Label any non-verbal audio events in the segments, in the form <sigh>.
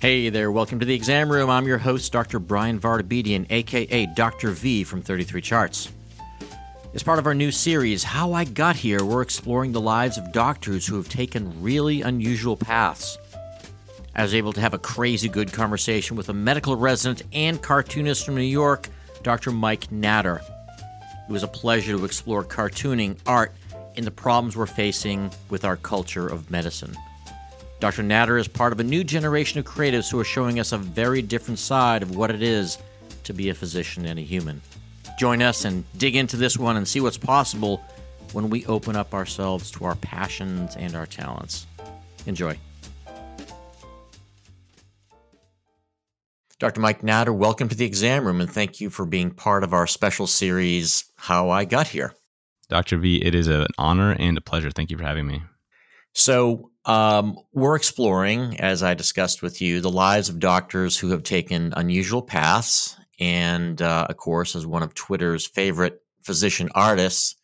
Hey there, welcome to the exam room. I'm your host, Dr. Bryan Vartabedian, aka Dr. V from 33 Charts. As part of our new series, How I Got Here, we're exploring the lives of doctors who have taken really unusual paths. I was able to have a crazy good conversation with a medical resident and cartoonist from New York, Dr. Mike Natter. It was a pleasure to explore cartooning, art, and the problems we're facing with our culture of medicine. Dr. Natter is part of a new generation of creatives who are showing us a very different side of what it is to be a physician and a human. Join us and dig into this one and see what's possible when we open up ourselves to our passions and our talents. Enjoy. Dr. Mike Natter, welcome to the exam room and thank you for being part of our special series, How I Got Here. Dr. V, it is an honor and a pleasure. Thank you for having me. So, um, we're exploring, as I discussed with you, the lives of doctors who have taken unusual paths and uh, of course, as one of Twitter's favorite physician artists,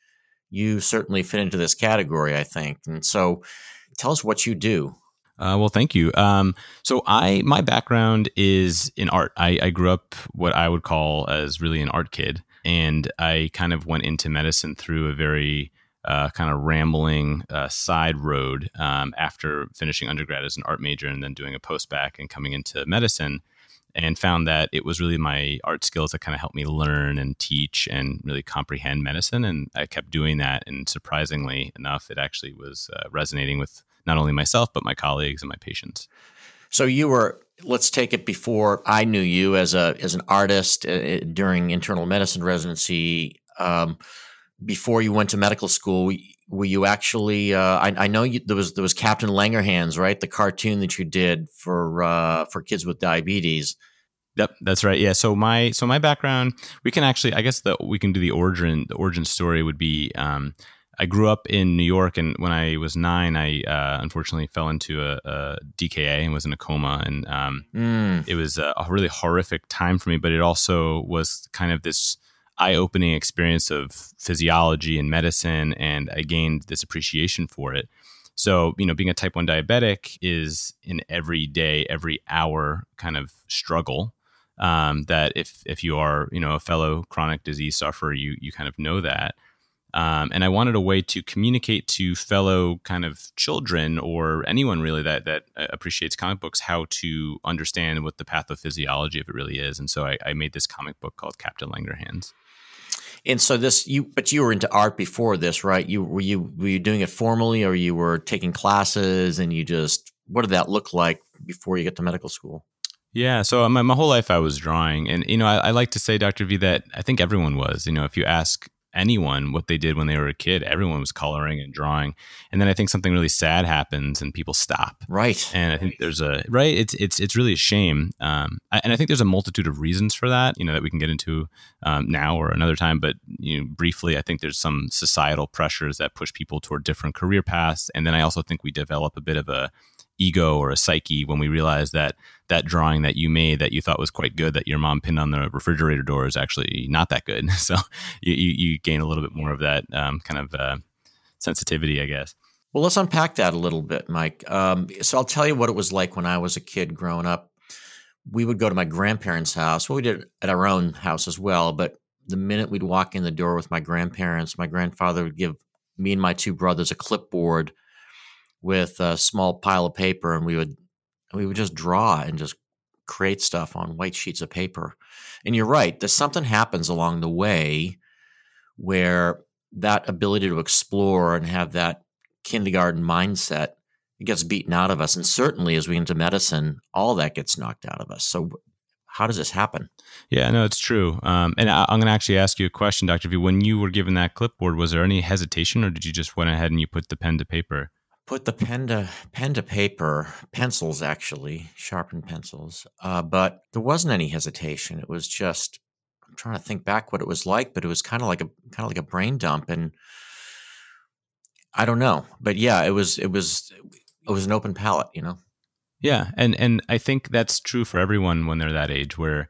you certainly fit into this category, I think. And so, tell us what you do. Uh, well, thank you. Um, so, I my background is in art. I, I grew up what I would call as really an art kid, and I kind of went into medicine through a very uh, kind of rambling uh, side road um, after finishing undergrad as an art major and then doing a post back and coming into medicine and found that it was really my art skills that kind of helped me learn and teach and really comprehend medicine. And I kept doing that. And surprisingly enough, it actually was uh, resonating with not only myself, but my colleagues and my patients. So you were, let's take it before I knew you as a as an artist uh, during internal medicine residency. Um, before you went to medical school, were you actually? Uh, I, I, know you, there was there was Captain Langerhans, right? The cartoon that you did for uh, for kids with diabetes. Yep, that's right. Yeah. So my so my background, we can actually, I guess the we can do the origin. The origin story would be. Um, I grew up in New York, and when I was nine, I uh, unfortunately fell into a, a, DKA and was in a coma, and um, mm. it was a, a really horrific time for me. But it also was kind of this eye opening experience of physiology and medicine, and I gained this appreciation for it. So, you know, being a type 1 diabetic is an everyday, every hour kind of struggle. Um, that if if you are, you know, a fellow chronic disease sufferer, you you kind of know that. Um, and I wanted a way to communicate to fellow kind of children or anyone really that that uh, appreciates comic books how to understand what the pathophysiology of it really is. And so I, I made this comic book called Captain Langerhans. And so this you but you were into art before this, right? You were you were you doing it formally or you were taking classes and you just what did that look like before you get to medical school? Yeah, so my, my whole life I was drawing, and you know I, I like to say, Doctor V, that I think everyone was. You know, if you ask anyone what they did when they were a kid. Everyone was coloring and drawing, and then I think something really sad happens and people stop. Right. And I think there's a right. It's it's it's really a shame. Um, and I think there's a multitude of reasons for that. You know that we can get into um, now or another time. But you know, briefly, I think there's some societal pressures that push people toward different career paths, and then I also think we develop a bit of a ego or a psyche when we realize that that drawing that you made that you thought was quite good that your mom pinned on the refrigerator door is actually not that good. <laughs> So you, you, you gain a little bit more of that um, kind of uh, sensitivity, I guess. Well, let's unpack that a little bit, Mike. Um, so I'll tell you what it was like when I was a kid growing up. We would go to my grandparents' house. Well, we did at our own house as well. But the minute we'd walk in the door with my grandparents, my grandfather would give me and my two brothers a clipboard with a small pile of paper, and we would we would just draw and just create stuff on white sheets of paper. And you're right, there's something happens along the way where that ability to explore and have that kindergarten mindset it gets beaten out of us. And certainly as we into medicine all that gets knocked out of us. So how does this happen? Yeah no it's true. Um, and I, am going to actually ask you a question dr v when you were given that clipboard was there any hesitation or did you just went ahead and you put the pen to paper put the pen to pen to paper, pencils actually, sharpened pencils. Uh, but there wasn't any hesitation. It was just I'm trying to think back what it was like, but it was kind of like a kind of like a brain dump, and I don't know. But yeah, it was it was it was an open palette, you know. Yeah, and and I think that's true for everyone when they're that age, where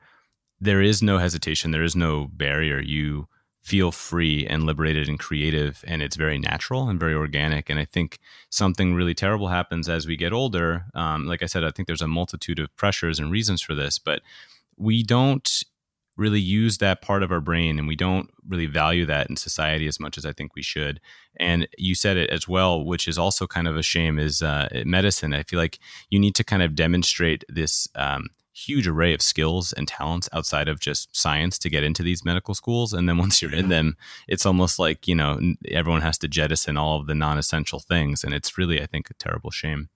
there is no hesitation, there is no barrier. You feel free and liberated and creative and it's very natural and very organic. And i think something really terrible happens as we get older. Um, like i said i think there's a multitude of pressures and reasons for this but we don't really use that part of our brain and we don't really value that in society as much as i think we should. And you said it as well which is also kind of a shame is uh, medicine. I feel like you need to kind of demonstrate this um, huge array of skills and talents outside of just science to get into these medical schools and then once you're in them it's almost like you know everyone has to jettison all of the non-essential things and it's really i think a terrible shame.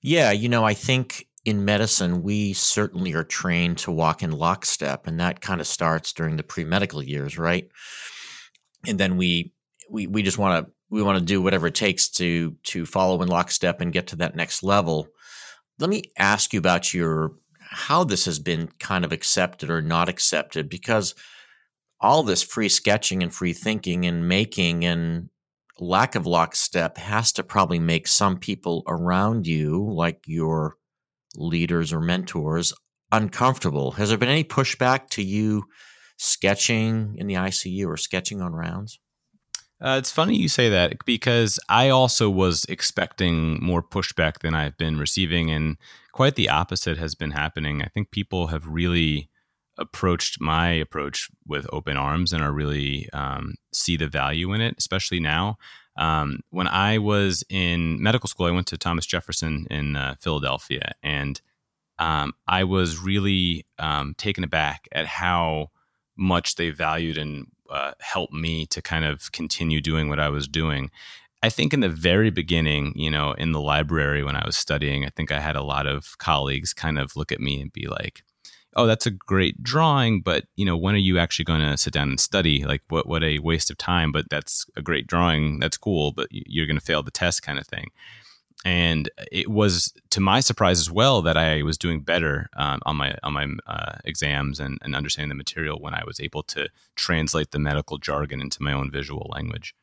Yeah you know i think in medicine we certainly are trained to walk in lockstep and that kind of starts during the pre-medical years right? And then we we, we just want to we want to do whatever it takes to to follow in lockstep and get to that next level. Let me ask you about your how this has been kind of accepted or not accepted because all this free sketching and free thinking and making and lack of lockstep has to probably make some people around you, like your leaders or mentors, uncomfortable. Has there been any pushback to you sketching in the ICU or sketching on rounds? Uh, it's funny you say that because I also was expecting more pushback than I've been receiving, and quite the opposite has been happening. I think people have really approached my approach with open arms and are really um, see the value in it, especially now. Um, when I was in medical school, I went to Thomas Jefferson in uh, Philadelphia, and um, I was really um, taken aback at how much they valued and uh, helped me to kind of continue doing what I was doing. I think in the very beginning, you know, in the library when I was studying, I think I had a lot of colleagues kind of look at me and be like, "Oh, that's a great drawing, but you know, when are you actually going to sit down and study? Like, what what a waste of time! But that's a great drawing. That's cool, but you're going to fail the test, kind of thing." And it was to my surprise as well that I was doing better um, on my on my uh, exams and, and understanding the material when I was able to translate the medical jargon into my own visual language.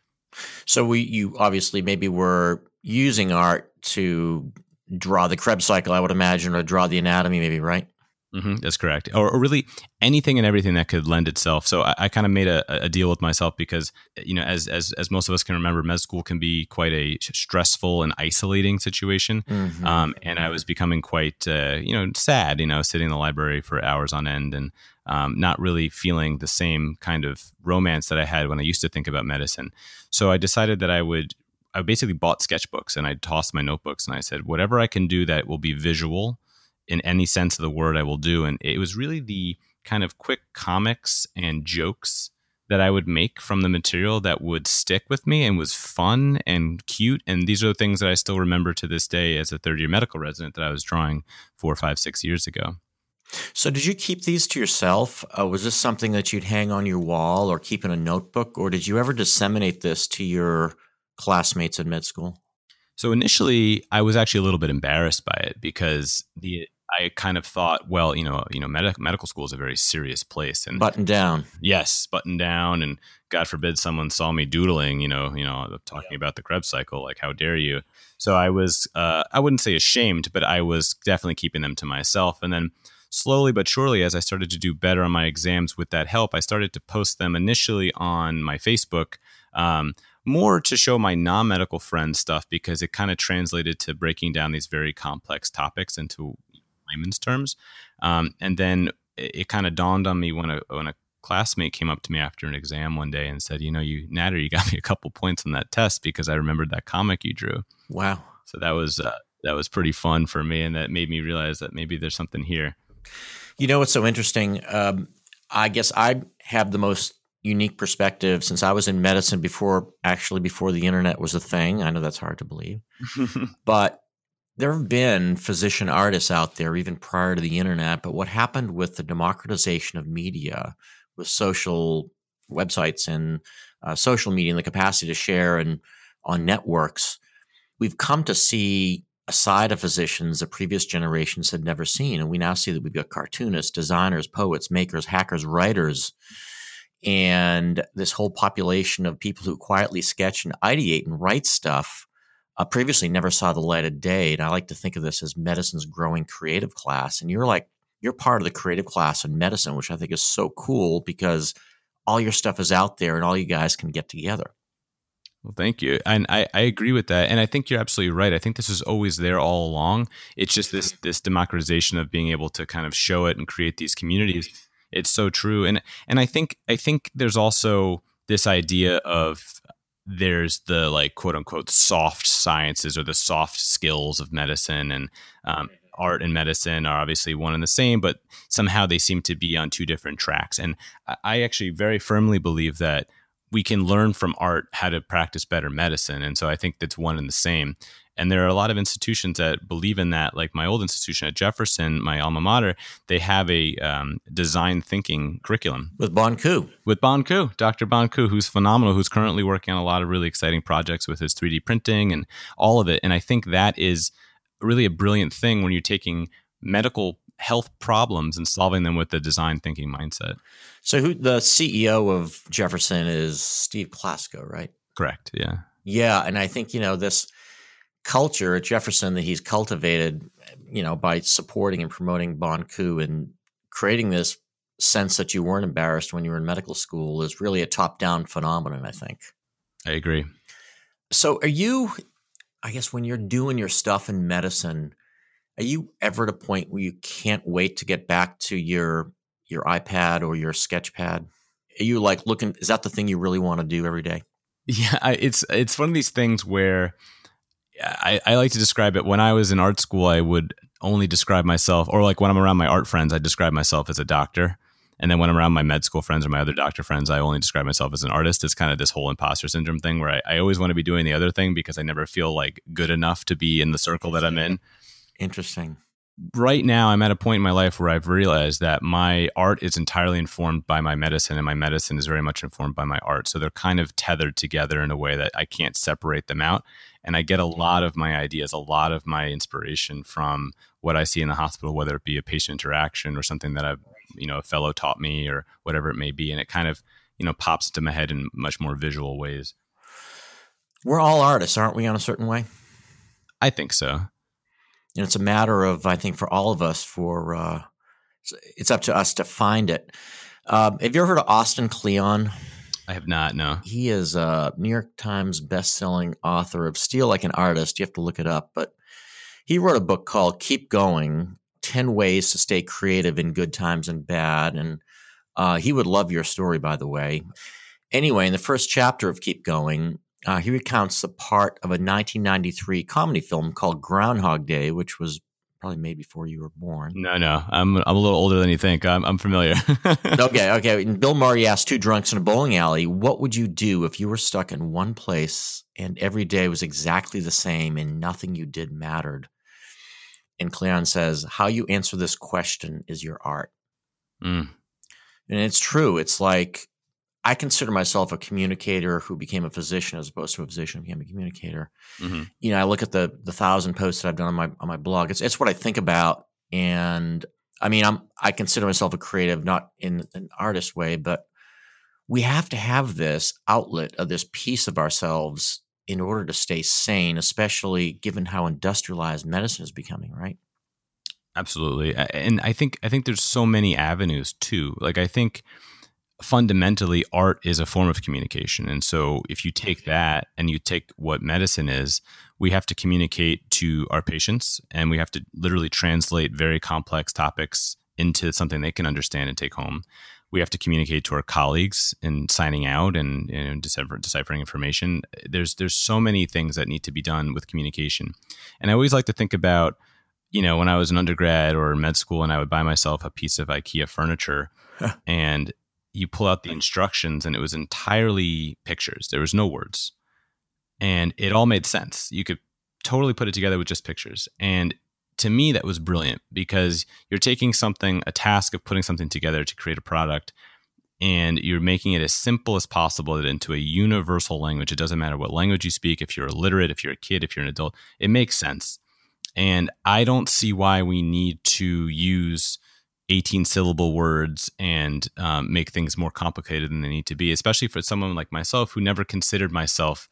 So we you obviously maybe were using art to draw the Krebs cycle, I would imagine, or draw the anatomy, maybe, right? Mm-hmm, that's correct. Or, or, really anything and everything that could lend itself. So I, I kind of made a, a, deal with myself because, you know, as, as, as most of us can remember, med school can be quite a stressful and isolating situation. Mm-hmm. Um, and I was becoming quite, uh, you know, sad, you know, sitting in the library for hours on end and um, not really feeling the same kind of romance that I had when I used to think about medicine. So I decided that I would I basically bought sketchbooks and I tossed my notebooks and I said, whatever I can do that will be visual in any sense of the word I will do. And it was really the kind of quick comics and jokes that I would make from the material that would stick with me and was fun and cute. And these are the things that I still remember to this day as a third year medical resident that I was drawing four, five, six years ago. So, did you keep these to yourself? Uh, was this something that you'd hang on your wall or keep in a notebook, or did you ever disseminate this to your classmates in med school? So initially, I was actually a little bit embarrassed by it because the I kind of thought, well, you know, you know, med- medical school is a very serious place, and button down. Yes, button down, and God forbid someone saw me doodling, you know, you know, talking yeah. about the Krebs cycle, like how dare you? So I was, uh, I wouldn't say ashamed, but I was definitely keeping them to myself, and then slowly but surely, as I started to do better on my exams with that help, I started to post them initially on my Facebook. Um, more to show my non medical friends stuff because it kind of translated to breaking down these very complex topics into layman's terms. Um, and then it, it kind of dawned on me when a when a classmate came up to me after an exam one day and said, "You know, you Natter, you <laughs> got me a couple points on that test because I remembered that comic you drew." Wow! So that was uh, that was pretty fun for me, and that made me realize that maybe there's something here. You know what's so interesting? Um, I guess I have the most unique perspective since I was in medicine before, actually before the internet was a thing. I know that's hard to believe, <laughs> but there have been physician artists out there even prior to the internet, but what happened with the democratization of media, with social websites and uh, social media and the capacity to share and on networks, we've come to see a side of physicians that previous generations had never seen. And we now see that we've got cartoonists, designers, poets, makers, hackers, writers, and this whole population of people who quietly sketch and ideate and write stuff uh, previously never saw the light of day. And I like to think of this as medicine's growing creative class. And you're like, you're part of the creative class in medicine, which I think is so cool because all your stuff is out there and all you guys can get together. Well, thank you. And I, I agree with that. And I think you're absolutely right. I think this is always there all along. It's just this this democratization of being able to kind of show it and create these communities. It's so true. And and I think I think there's also this idea of there's the like quote unquote soft sciences or the soft skills of medicine and um, art and medicine are obviously one and the same, but somehow they seem to be on two different tracks. And I actually very firmly believe that we can learn from art how to practice better medicine. And so I think that's one and the same. And there are a lot of institutions that believe in that, like my old institution at Jefferson, my alma mater, they have a um, design thinking curriculum. With Bon Ku. With Bon Ku, Dr. Bon Ku, who's phenomenal, who's currently working on a lot of really exciting projects with his 3D printing and all of it. And I think that is really a brilliant thing when you're taking medical health problems and solving them with the design thinking mindset. So, who the CEO of Jefferson is Steve Klasko, right? Correct. Yeah. Yeah, and I think you know this culture at Jefferson that he's cultivated, you know, by supporting and promoting Bon Ku and creating this sense that you weren't embarrassed when you were in medical school is really a top-down phenomenon. I think. I agree. So, are you? I guess when you're doing your stuff in medicine, are you ever at a point where you can't wait to get back to your your iPad or your sketchpad? Are you like looking is that the thing you really want to do every day? Yeah, I, it's it's one of these things where I, I like to describe it when I was in art school, I would only describe myself, or like when I'm around my art friends, I describe myself as a doctor. And then when I'm around my med school friends or my other doctor friends, I only describe myself as an artist. It's kind of this whole imposter syndrome thing where I, I always want to be doing the other thing because I never feel like good enough to be in the circle that I'm <laughs> in. Interesting. Right now, I'm at a point in my life where I've realized that my art is entirely informed by my medicine, and my medicine is very much informed by my art. So they're kind of tethered together in a way that I can't separate them out. And I get a mm-hmm. lot of my ideas, a lot of my inspiration from what I see in the hospital, whether it be a patient interaction or something that I've, you know, a fellow taught me or whatever it may be. And it kind of, you know, pops into my head in much more visual ways. We're all artists, aren't we, on a certain way? I think so and it's a matter of I think for all of us for uh, it's up to us to find it. Uh, have you ever heard of Austin Kleon? I have not. No, he is a New York Times best-selling author of "Steal Like an Artist." You have to look it up, but he wrote a book called "Keep Going: Ten Ways to Stay Creative in Good Times and Bad," and uh, he would love your story, by the way. Anyway, in the first chapter of Keep Going, uh, he recounts the part of a 1993 comedy film called Groundhog Day, which was probably made before you were born. No, no, I'm I'm a little older than you think. I'm I'm familiar. <laughs> okay, okay. And Bill Murray asked two drunks in a bowling alley, "What would you do if you were stuck in one place and every day was exactly the same and nothing you did mattered?" And Kleon says, "How you answer this question is your art." Mm. And it's true. It's like I consider myself a communicator who became a physician as opposed to a physician who became a communicator. Mm-hmm. You know, I look at the the thousand posts that I've done on my on my blog. It's it's what I think about, and I mean, I'm I consider myself a creative, not in an artist way, but we have to have this outlet of this piece of ourselves in order to stay sane, especially given how industrialized medicine is becoming. Right? Absolutely, and I think I think there's so many avenues too. Like I think fundamentally art is a form of communication. And so if you take that and you take what medicine is we have to communicate to our patients and we have to literally translate very complex topics into something they can understand and take home. We have to communicate to our colleagues in signing out and, and deciphering information. There's there's so many things that need to be done with communication. And i always like to think about you know when i was an undergrad or med school and i would buy myself a piece of ikea furniture and you pull out the instructions and it was entirely pictures. There was no words. And it all made sense. You could totally put it together with just pictures. And to me, that was brilliant because you're taking something, a task of putting something together to create a product, and you're making it as simple as possible into a universal language. It doesn't matter what language you speak, if you're illiterate, if you're a kid, if you're an adult, it makes sense. And I don't see why we need to use 18 syllable words and um, make things more complicated than they need to be, especially for someone like myself who never considered myself,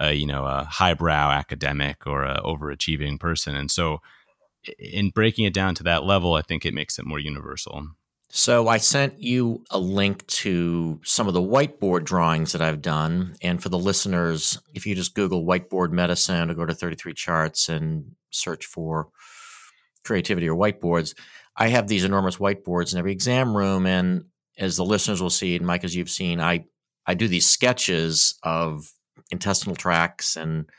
uh, you know, a highbrow academic or a overachieving person. And so, in breaking it down to that level, I think it makes it more universal. So I sent you a link to some of the whiteboard drawings that I've done. And for the listeners, if you just Google whiteboard medicine or go to 33 charts and search for creativity or whiteboards, I have these enormous whiteboards in every exam room. And as the listeners will see, and Mike, as you've seen, I, I do these sketches of intestinal tracts and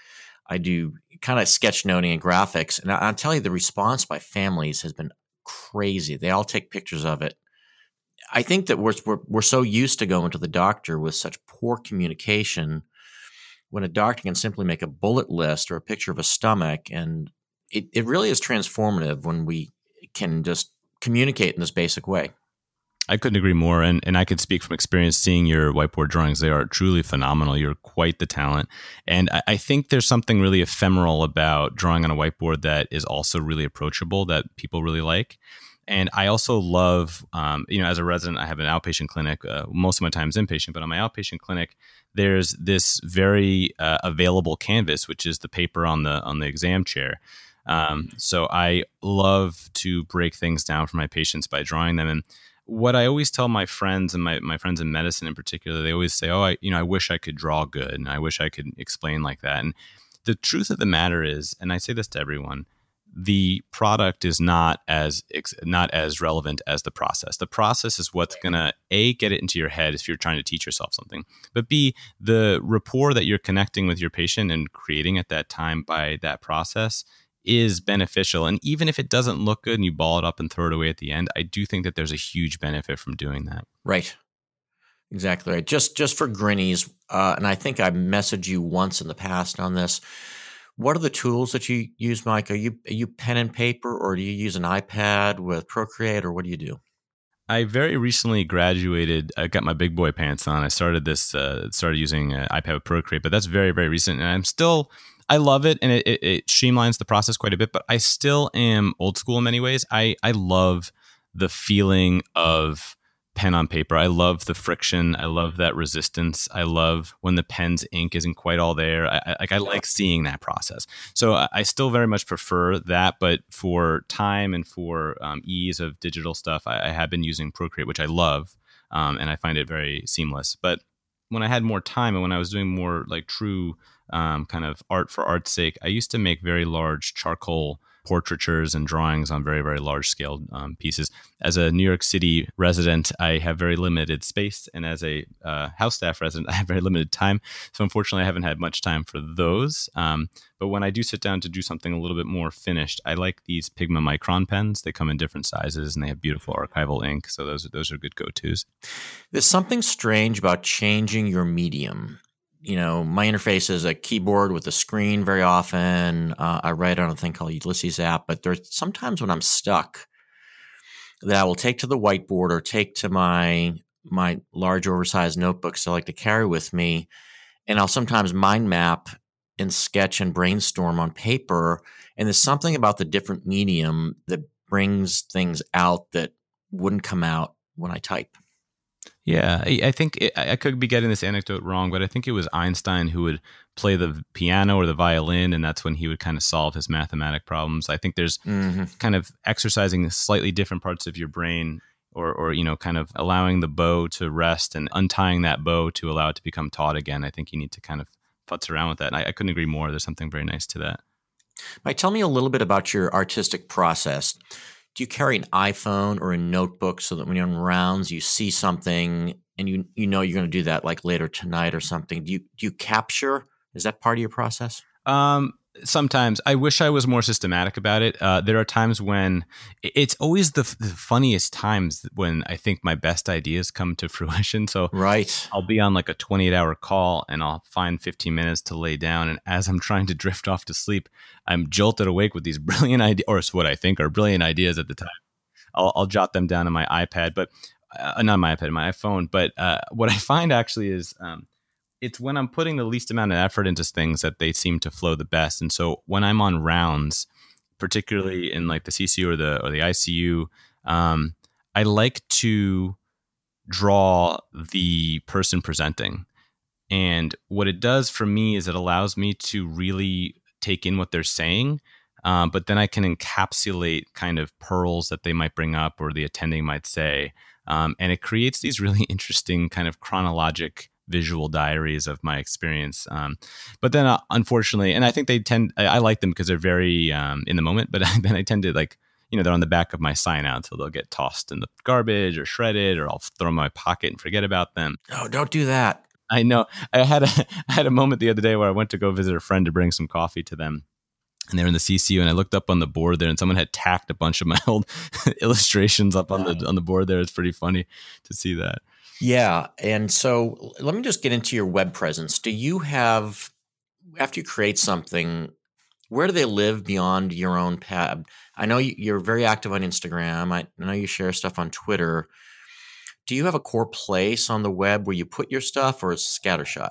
I do kind of sketch noting and graphics. And I'll tell you, the response by families has been crazy. They all take pictures of it. I think that we're, we're, we're so used to going to the doctor with such poor communication when a doctor can simply make a bullet list or a picture of a stomach and it, it really is transformative when we can just communicate in this basic way. I couldn't agree more. And, and I can speak from experience seeing your whiteboard drawings. They are truly phenomenal. You're quite the talent. And I, I, think there's something really ephemeral about drawing on a whiteboard that is also really approachable that people really like. And I also love, um, you know, as a resident, I have an outpatient clinic. Uh, most of my time is inpatient, but on my outpatient clinic, there's this very uh, available canvas, which is the paper on the on the exam chair. Um, so I love to break things down for my patients by drawing them. And what I always tell my friends and my, my friends in medicine in particular, they always say, "Oh, I you know I wish I could draw good, and I wish I could explain like that." And the truth of the matter is, and I say this to everyone, the product is not as not as relevant as the process. The process is what's gonna a get it into your head if you're trying to teach yourself something, but b the rapport that you're connecting with your patient and creating at that time by that process is beneficial. And even if it doesn't look good and you ball it up and throw it away at the end, I do think that there's a huge benefit from doing that. Right. Exactly right. Just just for Grinnies, uh, and I think I messaged you once in the past on this. What are the tools that you use, Mike? Are you are you pen and paper, or do you use an iPad with Procreate, or what do you do? I very recently graduated. I got my big boy pants on. I started this, uh, started using uh, iPad with Procreate, but that's very, very recent. And I'm still I love it and it, it, it, streamlines the process quite a bit, but I still am old school in many ways. I, I love the feeling of pen on paper. I love the friction. I love that resistance. I love when the pen's ink isn't quite all there. I, like I like seeing that process. So I, I, still very much prefer that, but for time and for um, ease of digital stuff, I, I, have been using Procreate, which I love, um, and I find it very seamless. But when I had more time and when I was doing more like true um, kind of art for art's sake, I used to make very large charcoal portraitures and drawings on very, very large scale um, pieces. As a New York City resident, I have very limited space. And as a uh, house staff resident, <laughs> I have very limited time. So unfortunately, I haven't had much time for those. Um, but when I do sit down to do something a little bit more finished, I like these Pigma Micron pens. They come in different sizes and they have beautiful archival ink. So those, those are good go tos. There's something strange about changing your medium you know, my interface is a keyboard with a screen very often. Uh, I write on a thing called Ulysses app, but there's sometimes when I'm stuck that I will take to the whiteboard or take to my my large oversized notebooks I like to carry with me, and I'll sometimes mind map and sketch and brainstorm on paper. And there's something about the different medium that brings things out that wouldn't come out when I type. Yeah, I, think it, I could be getting this anecdote wrong, but I think it was Einstein who would play the piano or the violin, and that's when he would kind of solve his mathematic problems. I think there's mm-hmm. kind of exercising slightly different parts of your brain, or, or you know, kind of allowing the bow to rest and untying that bow to allow it to become taut again. I think you need to kind of futz around with that. I, I couldn't agree more. There's something very nice to that. Mike, tell me a little bit about your artistic process do you carry an iPhone or a notebook so that when you're on rounds you see something and you you know you're going to do that like later tonight or something? Do you do you capture? Is that part of your process? Um, sometimes I wish I was more systematic about it. Uh, there are times when it's always the, the, funniest times when I think my best ideas come to <laughs> fruition. So right, I'll be on like a 28 hour call and I'll find 15 minutes to lay down. And as I'm trying to drift off to sleep, I'm jolted awake with these <laughs> brilliant ideas, or what I think are brilliant ideas at the time. I'll, I'll jot them down on my iPad, but uh, not my iPad, my iPhone. But uh, what I find actually is um, it's when I'm putting the least amount of effort into things that they seem to flow the best. And so when I'm on rounds, particularly in like the CCU or the or the ICU, um, I like to draw the person presenting. And what it does for me is it allows me to really take in what they're saying Um, but then I can encapsulate kind of pearls that they might bring up or the attending might say. Um, and it creates these really <laughs> interesting kind of chronologic visual diaries of my experience. Um, but then, uh, unfortunately, and I think they tend, I, I like them because they're very um, in the moment, but <laughs> then I tend to like, you know, they're on the back of my sign out, so they'll get tossed in the garbage or shredded, or I'll throw them in my pocket and forget about them. Oh, don't do that. I know. I had a <laughs> I had a moment the other day where I went to go visit a friend to bring some coffee to them. And they're in the CCU, and I looked up on the board there, and someone had tacked a bunch of my <laughs> old illustrations up on the on the board there. It's pretty funny to see that. Yeah, and so let me just get into your web presence. Do you have after you create something? Where do they live beyond your own pad? I know you're very active on Instagram. I know you share stuff on Twitter do you have a core place on the web where you put your stuff or is scattershot?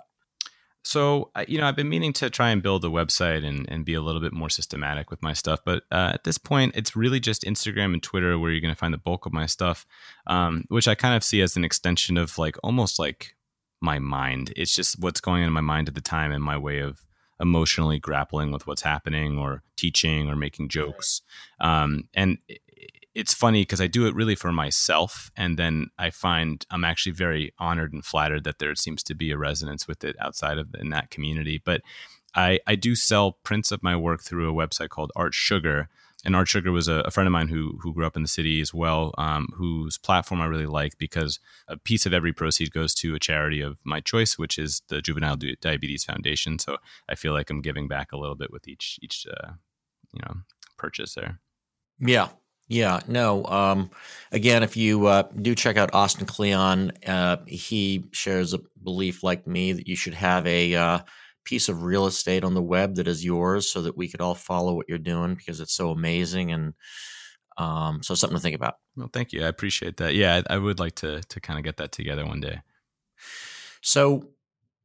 So, you know, I've been meaning to try and build a website and, and be a little bit more systematic with my stuff. But uh, at this point, it's really just Instagram and Twitter where you're going to find the bulk of my stuff, um, which I kind of see as an extension of like almost like my mind. It's just what's going on in my mind at the time and my way of emotionally grappling with what's happening or teaching or making jokes. Um, and it's funny because I do it really for myself, and then I find I'm actually very honored and flattered that there seems to be a resonance with it outside of in that community. But I, I do sell prints of my work through a website called Art Sugar, and Art Sugar was a, a friend of mine who who grew up in the city as well, um, whose platform I really like because a piece of every proceed goes to a charity of my choice, which is the Juvenile Diabetes Foundation. So I feel like I'm giving back a little bit with each each uh, you know purchase there. Yeah, yeah, no. Um, again, if you uh, do check out Austin Kleon, uh, he shares a belief like me that you should have a uh, piece of real estate on the web that is yours so that we could all follow what you're doing because it's so amazing and um, so something to think about. Well, thank you. I appreciate that. Yeah, I, I would like to to kind of get that together one day. So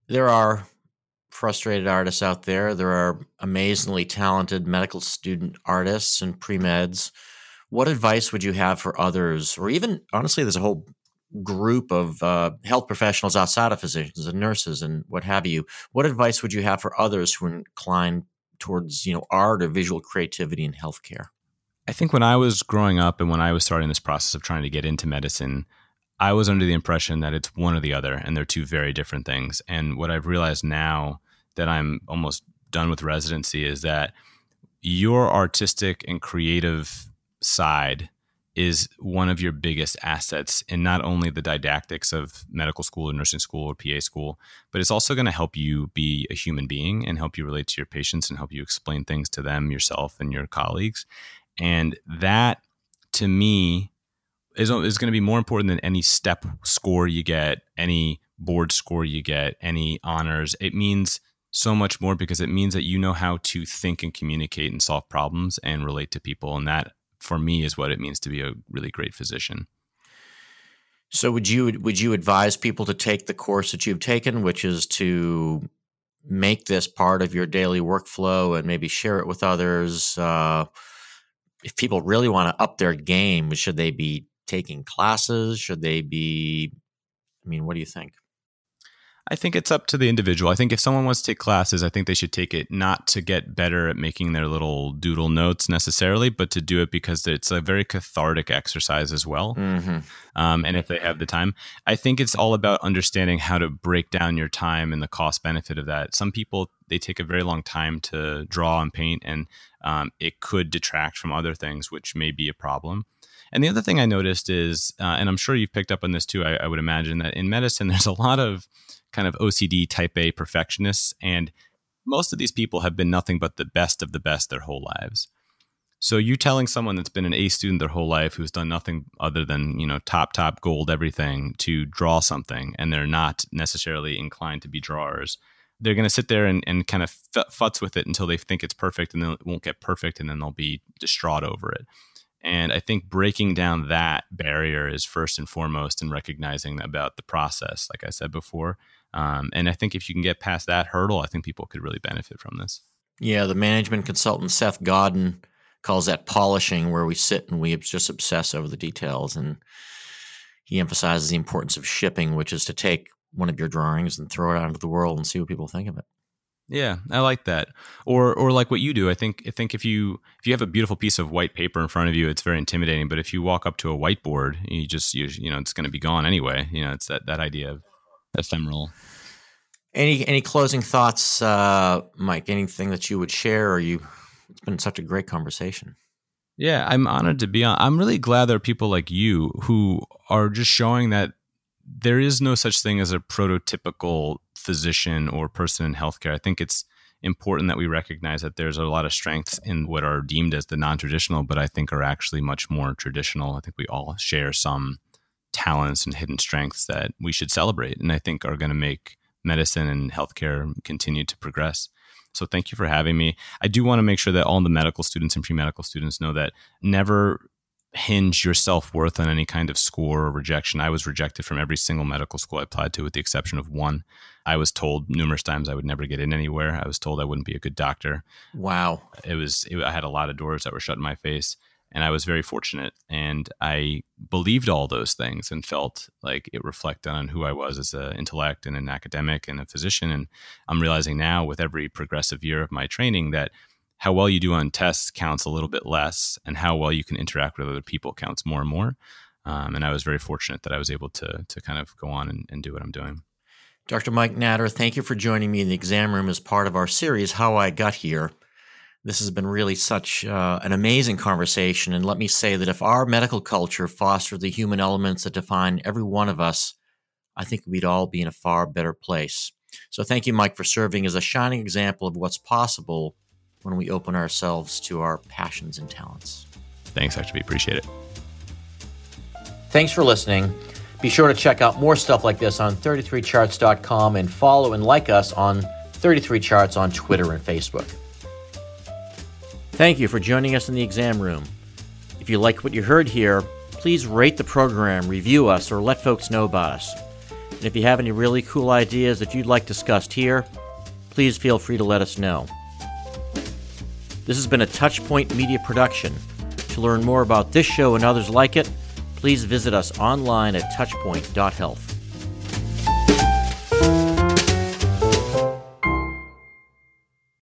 there are frustrated artists out there. There are amazingly talented medical student artists and pre meds what advice would you have for others, or even honestly, there's a whole group of uh, health professionals outside of physicians and nurses and what have you. What advice would you have for others who are inclined towards you know art or visual creativity in healthcare? I think when I was growing up and when I was starting this process of trying to get into medicine, I was under the impression that it's one or the other, and they're two very different things. And what I've realized now that I'm almost done with residency is that your artistic and creative side is one of your biggest assets in not only the didactics of medical school or nursing school or PA school, but it's also going to help you be a human being and help you relate to your patients and help you explain things to them, yourself, and your colleagues. And that, to me, is, is going to be more important than any step score you get, any board score you get, any honors. It means so much more because it means that you know how to think and communicate and solve problems and relate to people. And that for me is what it means to be a really great physician. So would you would you advise people to take the course that you've taken, which is to make this part of your daily workflow and maybe share it with others? Uh, if people really want to up their game, should they be taking classes? Should they be? I mean, what do you think? I think it's up to the individual. I think if someone wants to take classes, I think they should take it not to get better at making their little doodle notes necessarily, but to do it because it's a very cathartic exercise as well. Mm-hmm. Um, and if they have the time, I think it's all about understanding how to break down your time and the cost benefit of that. Some people, they take a very long time to draw and paint, and um, it could detract from other things, which may be a problem. And the other thing I noticed is, uh, and I'm sure you've picked up on this too, I, I would imagine that in medicine, <laughs> there's a lot of kind of OCD type A perfectionists. And most of these people have been nothing but the best of the best their whole lives. So you telling someone that's been an A student their whole life who's done nothing other than, you know, top, top gold everything to draw something and they're not necessarily inclined to be drawers, they're going to sit there and, and kind of futz with it until they think it's perfect and then it won't get perfect and then they'll be distraught over it. And I think breaking down that barrier is first and foremost in recognizing about the process, like I said before, um, and I think if you can get past that hurdle, I think people could really benefit from this. Yeah, the management consultant Seth Godin calls that polishing, where we sit and we just obsess over the details. And he emphasizes the importance of shipping, which is to take one of your drawings and throw it out into the world and see what people think of it. Yeah, I like that. Or or like what you do. I think I think if you if you have a beautiful piece of white paper in front of you, it's very intimidating. But if you walk up to a whiteboard, you just you, you know it's going to be gone anyway. You know, it's that that idea of ephemeral. Any any closing thoughts, uh, Mike? Anything that you would share? Or you? It's been such a great conversation. Yeah, I'm honored to be on. I'm really glad there are people like you who are just showing that there is no such thing as a prototypical physician or person in healthcare. I think it's important that we recognize that there's a lot of strengths in what are deemed as the non-traditional, but I think are actually much more traditional. I think we all share some talents and hidden strengths that we should celebrate, and I think are going to make medicine and healthcare continue to progress. So thank you for having me. I do want to make sure that all the medical students and pre-medical students know that never hinge your self worth on any kind of score or rejection. I was rejected from every single medical school I applied to, with the exception of one. I was told numerous times I would never get in anywhere. I was told I wouldn't be a good doctor. Wow. It was, it, I had a lot of doors that were shut in my face. And I was very fortunate. And I believed all those things and felt like it reflected on who I was as an intellect and an academic and a physician. And I'm realizing now, with every progressive year of my training, that how well you do on tests counts a little bit less, and how well you can interact with other people counts more and more. Um, and I was very fortunate that I was able to to kind of go on and, and do what I'm doing. Dr. Mike Natter, thank you for joining me in the exam room as part of our series, How I Got Here. This has been really such uh, an amazing conversation. And let me say that if our medical culture fostered the human elements that define every one of us, I think we'd all be in a far better place. So thank you, Mike, for serving as a shining example of what's possible when we open ourselves to our passions and talents. Thanks, Dr. V. Appreciate it. Thanks for listening. Be sure to check out more stuff like this on 33charts.com and follow and like us on 33charts on Twitter and Facebook. Thank you for joining us in the exam room. If you like what you heard here, please rate the program, review us, or let folks know about us. And if you have any really cool ideas that you'd like discussed here, please feel free to let us know. This has been a Touchpoint Media production. To learn more about this show and others like it, please visit us online at touchpoint.health.